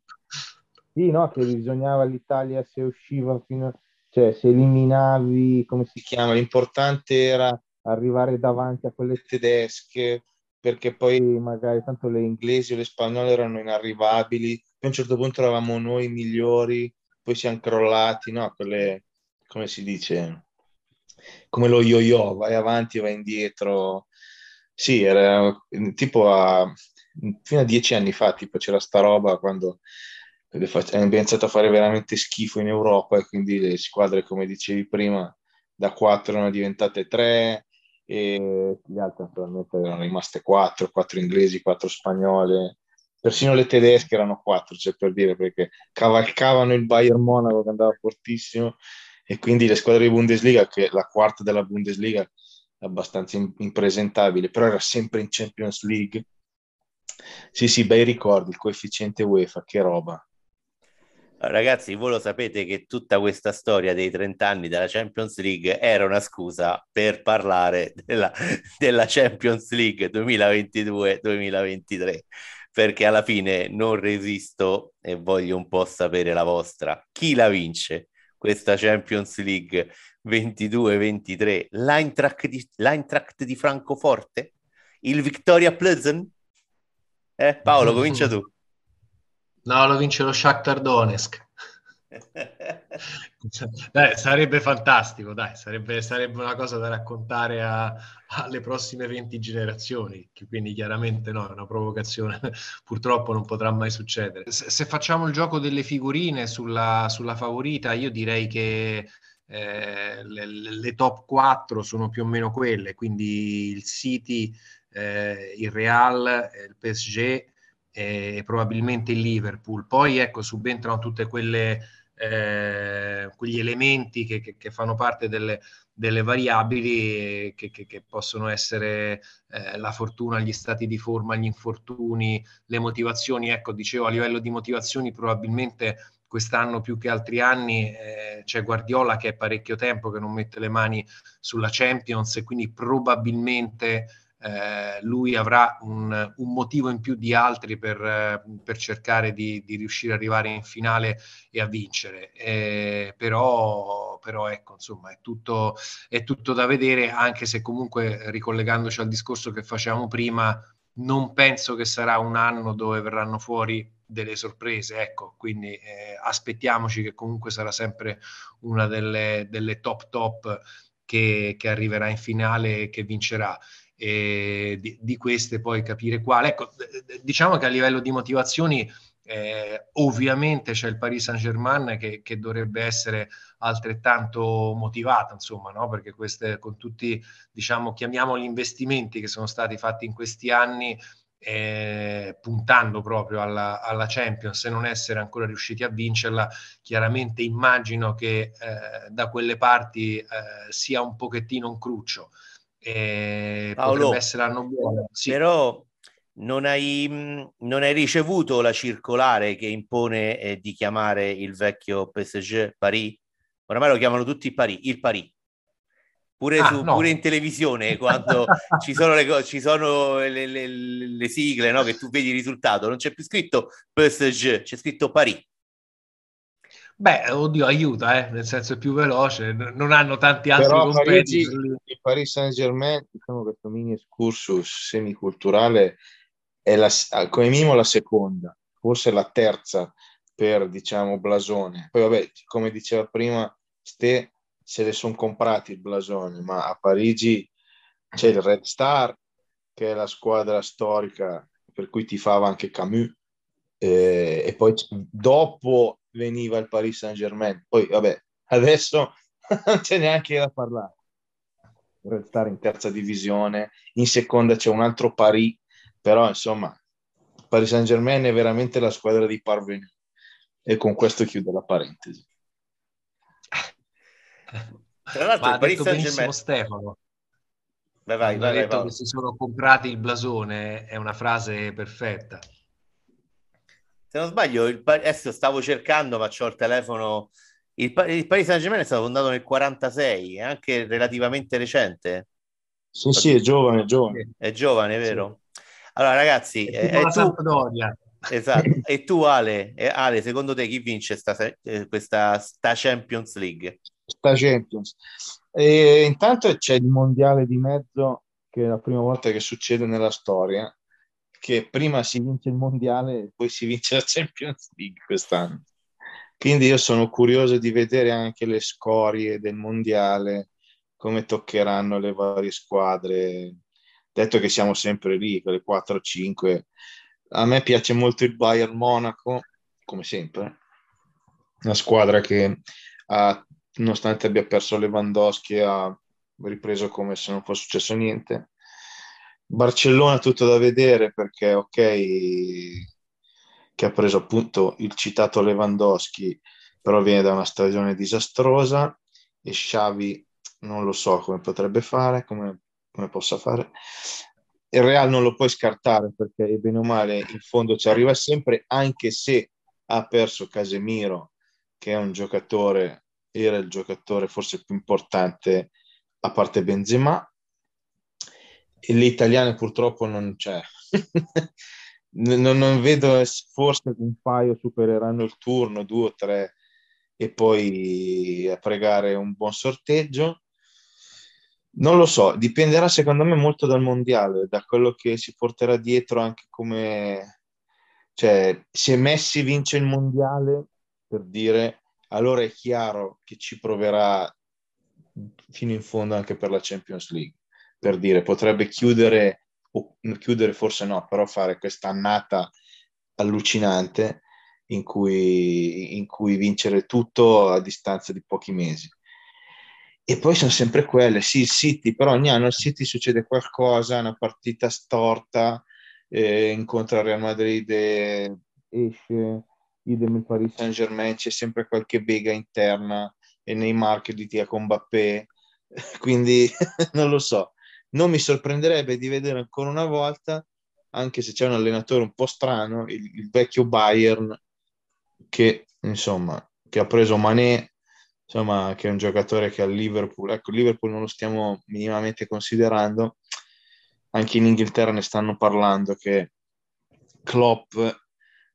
Sì, no, che bisognava l'Italia se usciva fino a... Cioè, se eliminavi, come si chiama, l'importante era arrivare davanti a quelle tedesche, perché poi magari tanto le inglesi o le spagnole erano inarrivabili, poi a un certo punto eravamo noi migliori, poi siamo crollati, no? Quelle come si dice, come lo yo-yo, vai avanti, vai indietro. Sì, era tipo a, fino a dieci anni fa, tipo c'era sta roba quando abbiamo iniziato a fare veramente schifo in Europa e quindi le squadre, come dicevi prima, da quattro erano diventate tre e gli altri naturalmente erano rimaste quattro, quattro inglesi, quattro spagnole, persino le tedesche erano quattro, cioè per dire, perché cavalcavano il Bayern Monaco che andava fortissimo e quindi le squadre di Bundesliga, che la quarta della Bundesliga è abbastanza impresentabile, però era sempre in Champions League. Sì, sì, bei ricordi, il coefficiente UEFA, che roba. Ragazzi, voi lo sapete che tutta questa storia dei 30 anni della Champions League era una scusa per parlare della, della Champions League 2022-2023, perché alla fine non resisto e voglio un po' sapere la vostra. Chi la vince? Questa Champions League 22-23, l'Eintracht di, l'Eintracht di Francoforte, il Victoria Plezen? Eh, Paolo, comincia tu. No, lo vince lo Shakhtar Donetsk. Dai, sarebbe fantastico, dai, sarebbe, sarebbe, una cosa da raccontare a, alle prossime 20 generazioni, quindi chiaramente no, è una provocazione, purtroppo non potrà mai succedere. Se, se facciamo il gioco delle figurine sulla, sulla favorita, io direi che eh, le, le, top 4 sono più o meno quelle, quindi il City, eh, il Real, il PSG e probabilmente il Liverpool. Poi ecco, subentrano tutte quelle eh, quegli elementi che, che, che, fanno parte delle, delle variabili che, che, possono essere eh, la fortuna, gli stati di forma, gli infortuni, le motivazioni. Ecco, dicevo, a livello di motivazioni probabilmente quest'anno più che altri anni eh, c'è Guardiola che è parecchio tempo che non mette le mani sulla Champions e quindi probabilmente eh, lui avrà un, un, motivo in più di altri per, eh, per cercare di, di, riuscire ad arrivare in finale e a vincere. Eh, però, però, ecco, insomma, è tutto, è tutto da vedere, anche se comunque ricollegandoci al discorso che facevamo prima, non penso che sarà un anno dove verranno fuori delle sorprese, ecco, quindi eh, aspettiamoci che comunque sarà sempre una delle, delle top top che, che, arriverà in finale e che vincerà e di, di queste poi capire quale. Ecco, diciamo che a livello di motivazioni eh, ovviamente c'è il Paris Saint Germain che, che, dovrebbe essere altrettanto motivata, insomma, no? perché queste, con tutti, diciamo, chiamiamoli investimenti che sono stati fatti in questi anni, eh, puntando proprio alla, alla, Champions e non essere ancora riusciti a vincerla, chiaramente immagino che eh, da quelle parti eh, sia un pochettino un cruccio eh, Paolo, potrebbe essere l'anno buono. Sì. Però non hai, non hai, ricevuto la circolare che impone eh, di chiamare il vecchio PSG Paris? Oramai lo chiamano tutti Paris, il Paris. Pure, ah, su, no. pure in televisione, quando ci sono, le, ci sono le, le, le sigle, no? che tu vedi il risultato, non c'è più scritto PSG, c'è scritto Paris. Beh, oddio, aiuta, eh? nel senso è più veloce, non hanno tanti altri Però Parigi, il Paris Saint-Germain, diciamo questo mini excursus semiculturale, è la, come minimo la seconda, forse la terza per, diciamo, blasone. Poi vabbè, come diceva prima Ste, se le sono comprati il blasone, ma a Parigi c'è il Red Star, che è la squadra storica per cui ti fava anche Camus, eh, e poi dopo veniva il Paris Saint Germain. Poi, vabbè, adesso non c'è neanche da parlare. Vorrei stare in terza divisione, in seconda c'è un altro Paris, però insomma, Paris Saint Germain è veramente la squadra di parvenu. E con questo chiudo la parentesi. Tra l'altro, Ma il Paris Saint Germain. Stefano. Vai, vai, vai, detto vai, che si sono comprati il blasone, è una frase perfetta se non sbaglio, il, adesso stavo cercando, ma ho il telefono. Il, il Paris Saint Germain è stato fondato nel 46, è anche relativamente recente. Sì, sì, è giovane, è giovane. È giovane, vero? Sì. Allora, ragazzi, è eh, tu... Esatto. e tu, Ale, eh, Ale, secondo te chi vince sta, eh, questa sta Champions League? Sta Champions. E intanto c'è il mondiale di mezzo, che è la prima volta che succede nella storia che prima si vince il mondiale e poi si vince la Champions League quest'anno. Quindi io sono curioso di vedere anche le scorie del mondiale, come toccheranno le varie squadre. Detto che siamo sempre lì, quelle 4-5. A me piace molto il Bayern Monaco, come sempre. Una squadra che, ha, nonostante abbia perso Lewandowski, ha ripreso come se non fosse successo niente Barcellona tutto da vedere perché ok che ha preso appunto il citato Lewandowski però viene da una stagione disastrosa e Xavi non lo so come potrebbe fare come, come possa fare. Il Real non lo puoi scartare perché bene o male in fondo ci arriva sempre anche se ha perso Casemiro che è un giocatore era il giocatore forse più importante a parte Benzema le italiane purtroppo non c'è. non, non, vedo, forse un paio supereranno il turno, due o tre, e poi a pregare un buon sorteggio. Non lo so, dipenderà secondo me molto dal mondiale, da quello che si porterà dietro anche come... Cioè, se Messi vince il mondiale, per dire, allora è chiaro che ci proverà fino in fondo anche per la Champions League. Per dire, potrebbe chiudere, o chiudere forse no, però fare questa annata allucinante in cui, in cui vincere tutto a distanza di pochi mesi. E poi sono sempre quelle, sì, il City, però ogni anno al City succede qualcosa, una partita storta, eh, incontra Real Madrid esce, idem il Paris Saint Germain, c'è sempre qualche bega interna e nei marchi di Tia con Mbappé, quindi non lo so. Non mi sorprenderebbe di vedere ancora una volta, anche se c'è un allenatore un po' strano, il, il vecchio Bayern che insomma che ha preso Mané insomma che è un giocatore che al Liverpool ecco il Liverpool non lo stiamo minimamente considerando. Anche in Inghilterra ne stanno parlando che Klopp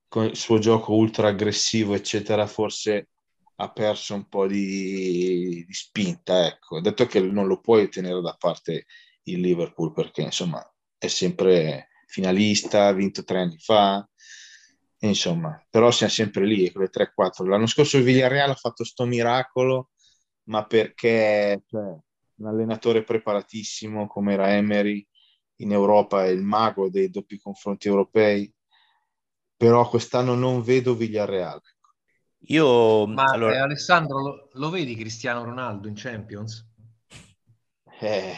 con il suo gioco ultra aggressivo eccetera forse ha perso un po' di, di spinta ecco. Detto che non lo puoi tenere da parte il Liverpool perché insomma è sempre finalista ha vinto tre anni fa insomma, però siamo sempre lì, con le 3-4. L'anno scorso il Villarreal ha fatto sto miracolo, ma perché cioè, un allenatore preparatissimo come era Emery in Europa è il mago dei doppi confronti europei, però quest'anno non vedo Villarreal. Io, ma allora... eh, Alessandro, lo, lo, vedi Cristiano Ronaldo in Champions? Eh,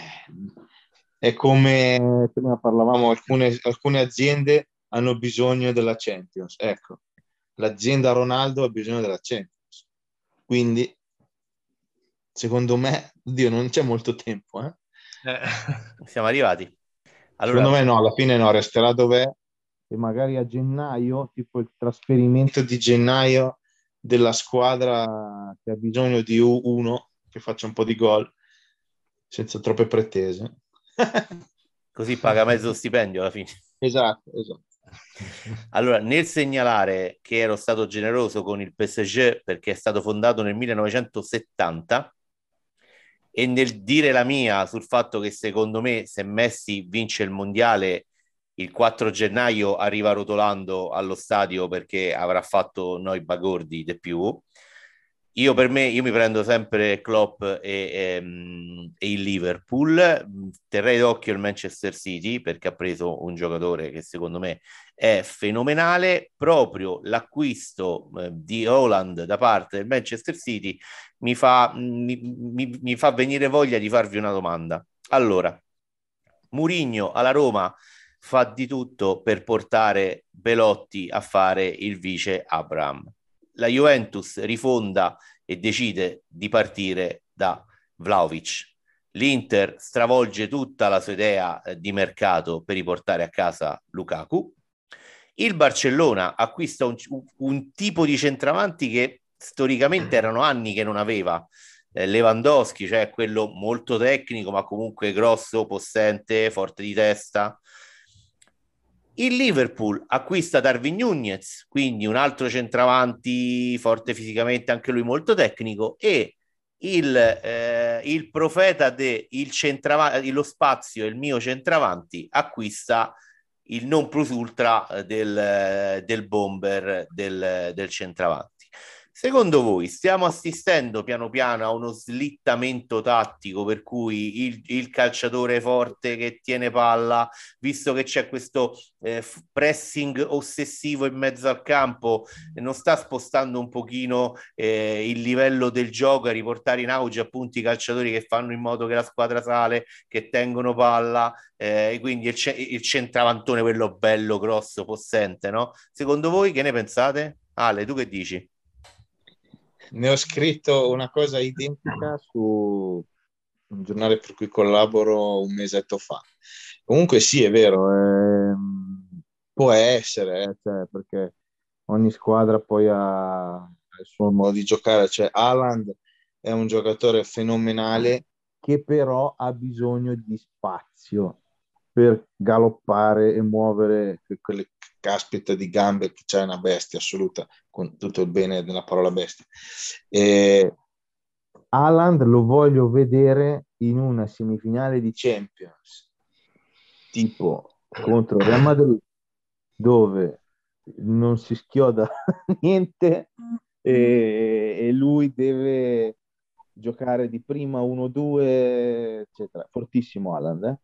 è come prima parlavamo, alcune, alcune aziende hanno bisogno della Champions. Ecco, l'azienda Ronaldo ha bisogno della Champions. Quindi, secondo me, Dio, non c'è molto tempo. Eh? Eh, siamo arrivati. Allora... Secondo me no, alla fine no, resterà dov'è e magari a gennaio, tipo il trasferimento di gennaio della squadra che ha bisogno di uno che faccia un po' di gol senza troppe pretese. Così paga mezzo stipendio alla fine. Esatto, esatto. Allora, nel segnalare che ero stato generoso con il PSG perché è stato fondato nel 1970 e nel dire la mia sul fatto che secondo me se Messi vince il mondiale il 4 gennaio arriva rotolando allo stadio perché avrà fatto noi bagordi di più io per me, io mi prendo sempre Klopp e, e, ehm, e, il Liverpool, terrei d'occhio il Manchester City perché ha preso un giocatore che secondo me è fenomenale, proprio l'acquisto eh, di Holland da parte del Manchester City mi fa, mi, mi, mi fa venire voglia di farvi una domanda. Allora, Murigno alla Roma fa di tutto per portare Belotti a fare il vice Abraham la Juventus rifonda e decide di partire da Vlaovic. L'Inter stravolge tutta la sua idea eh, di mercato per riportare a casa Lukaku. Il Barcellona acquista un, un tipo di centravanti che storicamente erano anni che non aveva. Eh, Lewandowski, cioè quello molto tecnico, ma comunque grosso, possente, forte di testa. Il Liverpool acquista Darwin Nunez, quindi un altro centravanti forte fisicamente, anche lui molto tecnico, e il, eh, il profeta del centravanti, lo spazio, il mio centravanti, acquista il non plus ultra del, del bomber del, del centravanti. Secondo voi stiamo assistendo piano piano a uno slittamento tattico per cui il, il calciatore forte che tiene palla, visto che c'è questo eh, pressing ossessivo in mezzo al campo, non sta spostando un pochino eh, il livello del gioco a riportare in auge appunto i calciatori che fanno in modo che la squadra sale, che tengono palla, eh, quindi il, il centravantone quello bello, grosso, possente, no? Secondo voi che ne pensate? Ale, tu che dici? Ne ho scritto una cosa identica su un giornale per cui collaboro un mesetto fa. Comunque sì, è vero, eh, può essere, eh, cioè, perché ogni squadra poi ha il suo modo di giocare. Cioè, Alan è un giocatore fenomenale che però ha bisogno di spazio per galoppare e muovere quelle caspita di gambe che c'è una bestia assoluta, con tutto il bene della parola bestia. E Haaland lo voglio vedere in una semifinale di Champions, tipo contro Real Madrid, dove non si schioda niente e, e lui deve giocare di prima 1-2, eccetera. Fortissimo Alan, eh?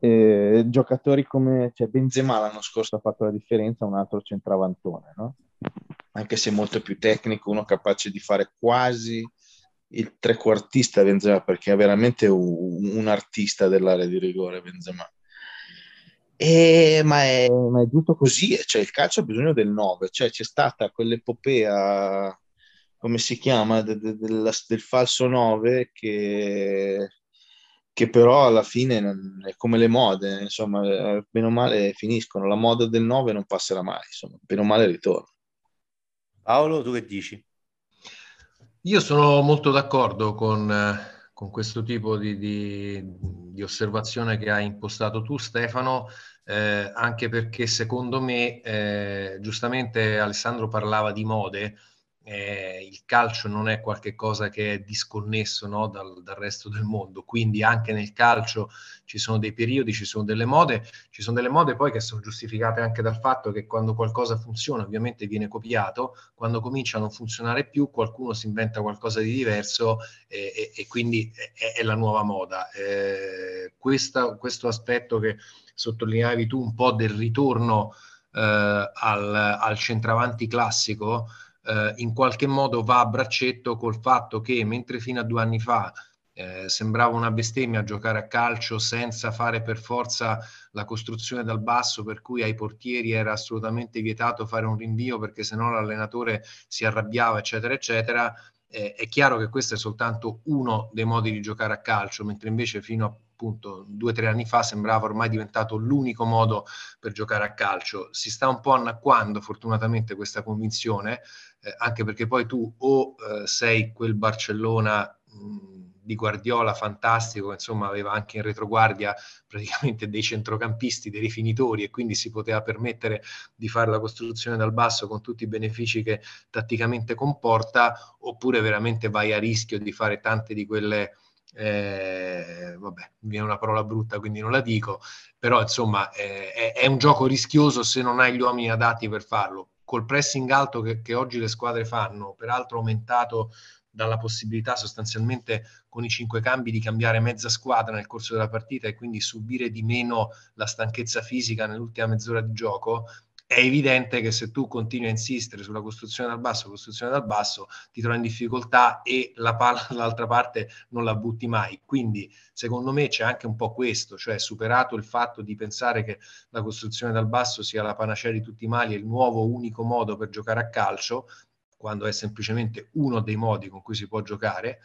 Eh, giocatori come cioè Benzema l'anno scorso ha fatto la differenza, un altro centravantone, no? anche se molto più tecnico, uno capace di fare quasi il trequartista Benzema, perché è veramente un, un artista dell'area di rigore Benzema. E, ma, è, ma, è, giusto così, cioè il calcio ha bisogno del 9, cioè c'è stata quell'epopea, come si chiama, de, de, de, del falso 9 che che però alla fine non, è come le mode, insomma, eh, bene o male finiscono. La moda del 9 non passerà mai, insomma, bene o male ritorna. Paolo, tu che dici? Io sono molto d'accordo con, con questo tipo di, di, di, osservazione che hai impostato tu, Stefano, eh, anche perché secondo me, eh, giustamente Alessandro parlava di mode, eh, il calcio non è qualcosa che è disconnesso no, dal, dal, resto del mondo, quindi anche nel calcio ci sono dei periodi, ci sono delle mode, ci sono delle mode poi che sono giustificate anche dal fatto che quando qualcosa funziona ovviamente viene copiato, quando comincia a non funzionare più qualcuno si inventa qualcosa di diverso e, e, e quindi è, è, la nuova moda. Eh, questa, questo aspetto che sottolineavi tu un po' del ritorno eh, al, al centravanti classico, eh, in qualche modo va a braccetto col fatto che mentre fino a due anni fa eh, sembrava una bestemmia giocare a calcio senza fare per forza la costruzione dal basso, per cui ai portieri era assolutamente vietato fare un rinvio perché sennò l'allenatore si arrabbiava, eccetera, eccetera. Eh, è chiaro che questo è soltanto uno dei modi di giocare a calcio, mentre invece fino a appunto due o tre anni fa sembrava ormai diventato l'unico modo per giocare a calcio. Si sta un po' annacquando fortunatamente questa convinzione, eh, anche perché poi tu o eh, sei quel Barcellona mh, di Guardiola fantastico, insomma aveva anche in retroguardia praticamente dei centrocampisti, dei rifinitori e quindi si poteva permettere di fare la costruzione dal basso con tutti i benefici che tatticamente comporta, oppure veramente vai a rischio di fare tante di quelle eh, vabbè, viene una parola brutta quindi non la dico, però insomma eh, è, è, un gioco rischioso se non hai gli uomini adatti per farlo. Col pressing alto che, che oggi le squadre fanno, peraltro aumentato dalla possibilità sostanzialmente con i cinque cambi di cambiare mezza squadra nel corso della partita e quindi subire di meno la stanchezza fisica nell'ultima mezz'ora di gioco, è evidente che se tu continui a insistere sulla costruzione dal basso, costruzione dal basso, ti trovi in difficoltà e la palla dall'altra parte non la butti mai. Quindi, secondo me, c'è anche un po' questo, cioè superato il fatto di pensare che la costruzione dal basso sia la panacea di tutti i mali e il nuovo unico modo per giocare a calcio, quando è semplicemente uno dei modi con cui si può giocare,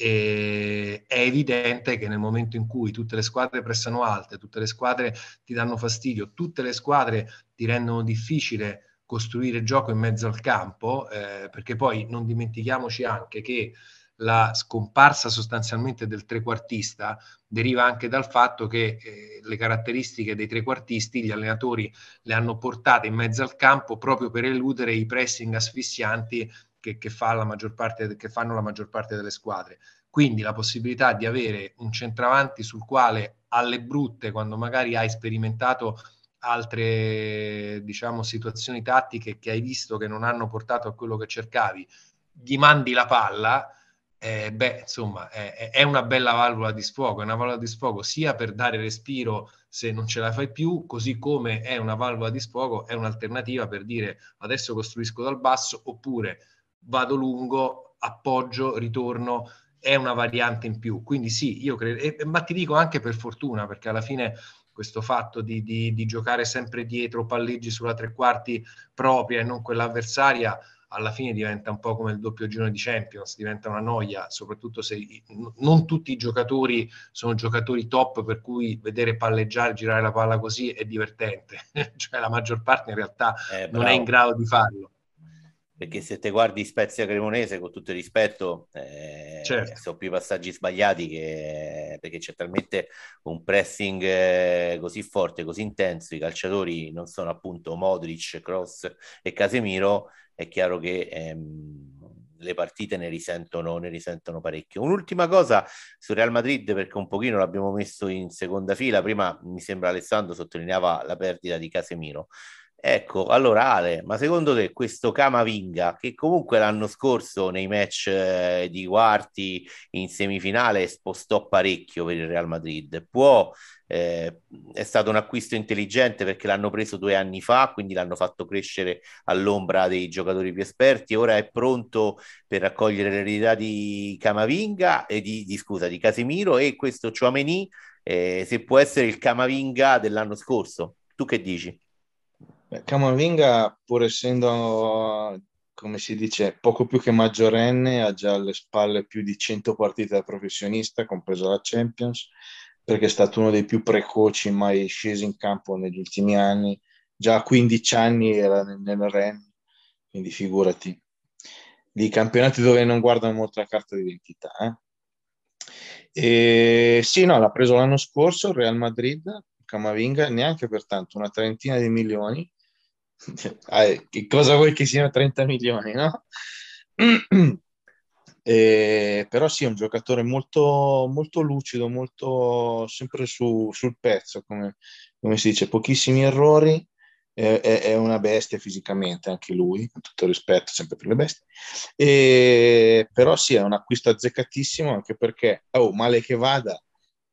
e è evidente che nel momento in cui tutte le squadre pressano alte, tutte le squadre ti danno fastidio, tutte le squadre ti rendono difficile costruire gioco in mezzo al campo, eh, perché poi non dimentichiamoci anche che la scomparsa sostanzialmente del trequartista deriva anche dal fatto che eh, le caratteristiche dei trequartisti gli allenatori le hanno portate in mezzo al campo proprio per eludere i pressing asfissianti che, che, fa parte, che fanno la maggior parte delle squadre. Quindi la possibilità di avere un centravanti sul quale alle brutte, quando magari hai sperimentato altre diciamo, situazioni tattiche che hai visto che non hanno portato a quello che cercavi, gli mandi la palla, eh, beh, insomma, è, è, una bella valvola di sfogo, è una valvola di sfogo sia per dare respiro se non ce la fai più, così come è una valvola di sfogo, è un'alternativa per dire adesso costruisco dal basso oppure vado lungo, appoggio, ritorno, è una variante in più. Quindi sì, io credo, e, ma ti dico anche per fortuna, perché alla fine questo fatto di, di, di giocare sempre dietro, palleggi sulla tre quarti propria e non quella avversaria, alla fine diventa un po' come il doppio girone di Champions, diventa una noia, soprattutto se non tutti i giocatori sono giocatori top, per cui vedere palleggiare, girare la palla così è divertente, cioè la maggior parte in realtà eh, non è in grado di farlo perché se te guardi Spezia Cremonese con tutto il rispetto eh, certo. sono più passaggi sbagliati che, perché c'è talmente un pressing eh, così forte, così intenso, i calciatori non sono appunto Modric, Cross e Casemiro, è chiaro che ehm, le partite ne risentono, ne risentono parecchio. Un'ultima cosa su Real Madrid, perché un pochino l'abbiamo messo in seconda fila, prima mi sembra Alessandro sottolineava la perdita di Casemiro. Ecco, allora Ale, ma secondo te questo Camavinga, che comunque l'anno scorso nei match eh, di quarti in semifinale spostò parecchio per il Real Madrid, può, eh, è stato un acquisto intelligente perché l'hanno preso due anni fa, quindi l'hanno fatto crescere all'ombra dei giocatori più esperti, ora è pronto per raccogliere l'eredità di Camavinga e di, di, scusa, di Casemiro e questo Chouameni, eh, se può essere il Camavinga dell'anno scorso. Tu che dici? Camavinga, pur essendo, come si dice, poco più che maggiorenne, ha già alle spalle più di 100 partite da professionista, compresa la Champions, perché è stato uno dei più precoci mai scesi in campo negli ultimi anni. Già a 15 anni era nel, Ren, quindi figurati. Di campionati dove non guardano molto la carta d'identità. Eh? E, sì, no, l'ha preso l'anno scorso il Real Madrid, Camavinga, neanche per tanto, una trentina di milioni che cosa vuoi che siano 30 milioni, no? Eh, però sì, è un giocatore molto, molto lucido, molto sempre su, sul pezzo, come, come, si dice, pochissimi errori, è, è, una bestia fisicamente anche lui, con tutto rispetto sempre per le bestie, e, però sì, è un acquisto azzeccatissimo anche perché, oh, male che vada,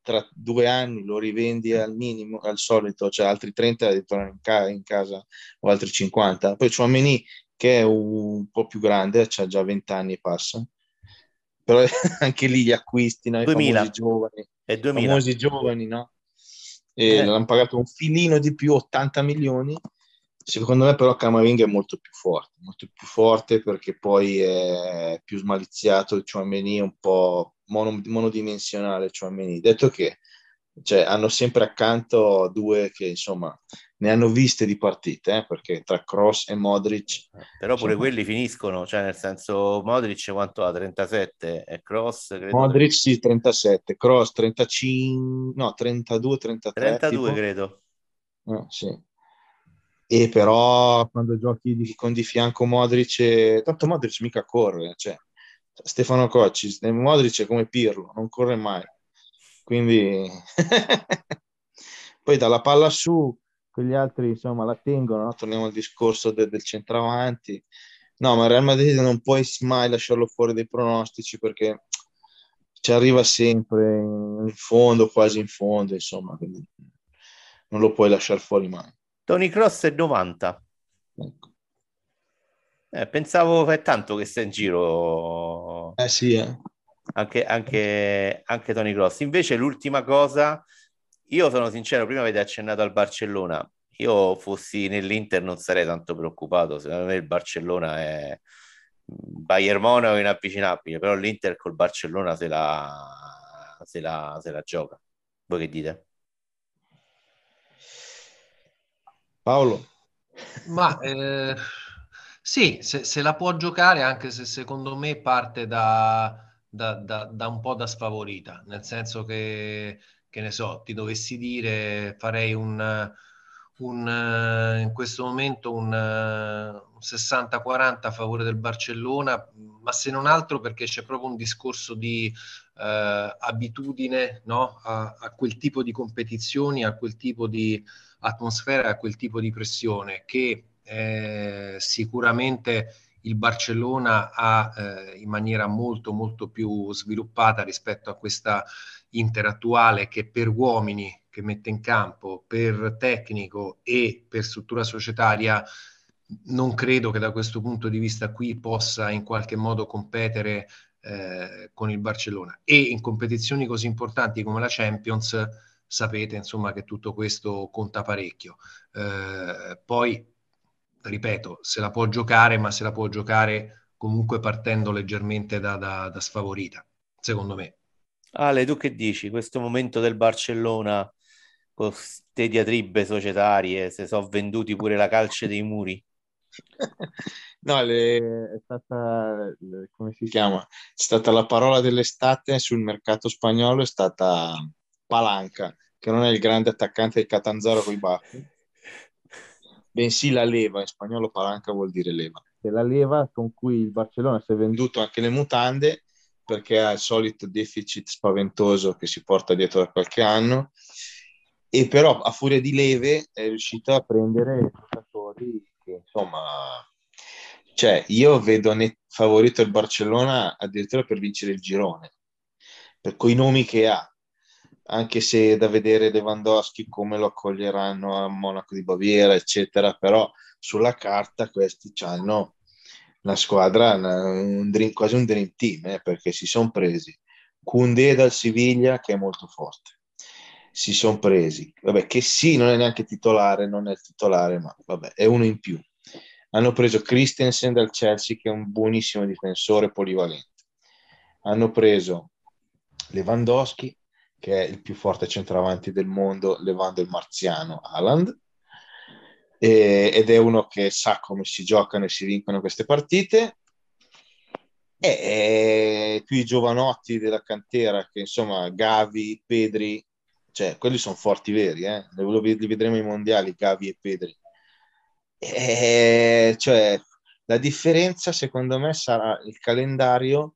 tra due anni lo rivendi al minimo, al solito, cioè altri 30 ritornano in, ca- in casa o altri 50. Poi c'è Meni che è un po' più grande, ha già 20 anni e passa, però anche lì gli acquisti, no? I 2000. famosi giovani, è 2000. famosi giovani, no? E eh. l'hanno pagato un filino di più, 80 milioni. Secondo me però Camavinga è molto più forte, molto più forte perché poi è più smaliziato, Chouameni è un po' mono, monodimensionale Chouameni. Detto che cioè, hanno sempre accanto due che insomma ne hanno viste di partite eh, perché tra Cross e Modric eh, però pure insomma, quelli finiscono cioè nel senso Modric quanto ha 37 e Cross credo Modric sì 37 Cross 35 no 32 33 32 tipo. credo eh, sì e però quando giochi di, con di fianco Modric tanto Modric mica corre cioè Stefano Cocci, Modric è come Pirlo, non corre mai. Quindi poi dalla palla su, quegli altri insomma la tengono, no? torniamo al discorso de- del centravanti. No, ma Real Madrid non puoi mai lasciarlo fuori dai pronostici perché ci arriva sempre in fondo, quasi in fondo, insomma, quindi non lo puoi lasciare fuori mai. Tony Cross è 90. Ecco. Eh, pensavo è tanto che sta in giro. Eh sì, eh. Anche, anche, anche Tony Cross. Invece l'ultima cosa, io sono sincero, prima avete accennato al Barcellona. Io fossi nell'Inter non sarei tanto preoccupato. Secondo me il Barcellona è Bayern Monaco inavvicinabile, però l'Inter col Barcellona se la, se la, se la gioca. Voi che dite? Paolo? Ma eh, sì, se, se, la può giocare, anche se secondo me parte da, da, da, da un po' da sfavorita, nel senso che, che, ne so, ti dovessi dire, farei un, un in questo momento un, un 60-40 a favore del Barcellona, ma se non altro perché c'è proprio un discorso di eh, abitudine no? a, a, quel tipo di competizioni, a quel tipo di atmosfera, a quel tipo di pressione che eh, sicuramente il Barcellona ha eh, in maniera molto molto più sviluppata rispetto a questa Inter attuale che per uomini che mette in campo, per tecnico e per struttura societaria non credo che da questo punto di vista qui possa in qualche modo competere eh, con il Barcellona e in competizioni così importanti come la Champions sapete insomma che tutto questo conta parecchio. Eh, poi ripeto, se la può giocare, ma se la può giocare comunque partendo leggermente da, da, da sfavorita, secondo me. Ale, tu che dici? Questo momento del Barcellona con queste diatribe societarie, se sono venduti pure la calce dei muri? No, le, è stata, le, come si chiama? È stata la parola dell'estate sul mercato spagnolo, è stata Palanca, che non è il grande attaccante del Catanzaro con i baffi, bensì la leva, in spagnolo palanca vuol dire leva. È la leva con cui il Barcellona si è venduto anche le mutande perché ha il solito deficit spaventoso che si porta dietro da qualche anno e però a furia di leve è riuscito a prendere giocatori che, insomma, cioè io vedo net- favorito il Barcellona addirittura per vincere il girone, per quei nomi che ha, anche se da vedere Lewandowski come lo accoglieranno a Monaco di Baviera, eccetera, però sulla carta questi hanno una squadra, un dream, quasi un dream team, eh, perché si sono presi Koundé dal Siviglia che è molto forte, si sono presi, vabbè che sì, non è neanche titolare, non è il titolare, ma vabbè, è uno in più. Hanno preso Christensen dal Chelsea che è un buonissimo difensore polivalente. Hanno preso Lewandowski che è il più forte centravanti del mondo, levando il marziano Haaland, ed è uno che sa come si giocano e si vincono queste partite. E, più i giovanotti della cantera, che insomma Gavi, Pedri, cioè quelli sono forti veri, eh? li vedremo ai mondiali, Gavi e Pedri. E, cioè, la differenza secondo me sarà il calendario.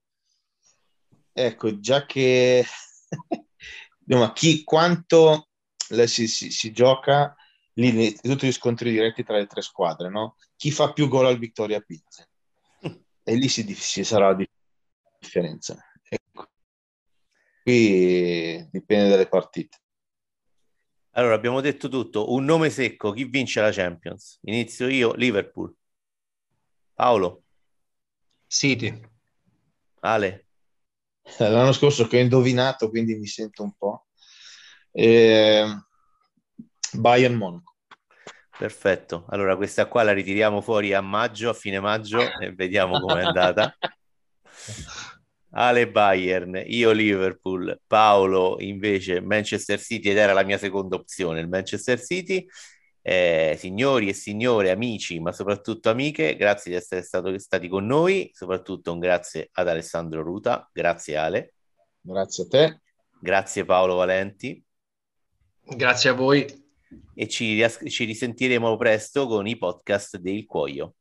Ecco, già che ma chi, quanto si, si, si, gioca lì, tutti gli scontri diretti tra le tre squadre, no? Chi fa più gol al Vittoria Pizza? E lì si, si sarà la differenza. Ecco. Qui dipende dalle partite. Allora, abbiamo detto tutto. Un nome secco, chi vince la Champions? Inizio io, Liverpool. Paolo. City. Ale. L'anno scorso che ho indovinato, quindi mi sento un po'. Eh, Bayern Monaco. Perfetto, allora questa qua la ritiriamo fuori a maggio, a fine maggio e vediamo com'è andata. Ale Bayern, io Liverpool, Paolo invece Manchester City ed era la mia seconda opzione, il Manchester City. Eh, signori e signore, amici, ma soprattutto amiche, grazie di essere stato, stati con noi, soprattutto un grazie ad Alessandro Ruta, grazie Ale. Grazie a te. Grazie Paolo Valenti. Grazie a voi. E ci, ci risentiremo presto con i podcast del Cuoio.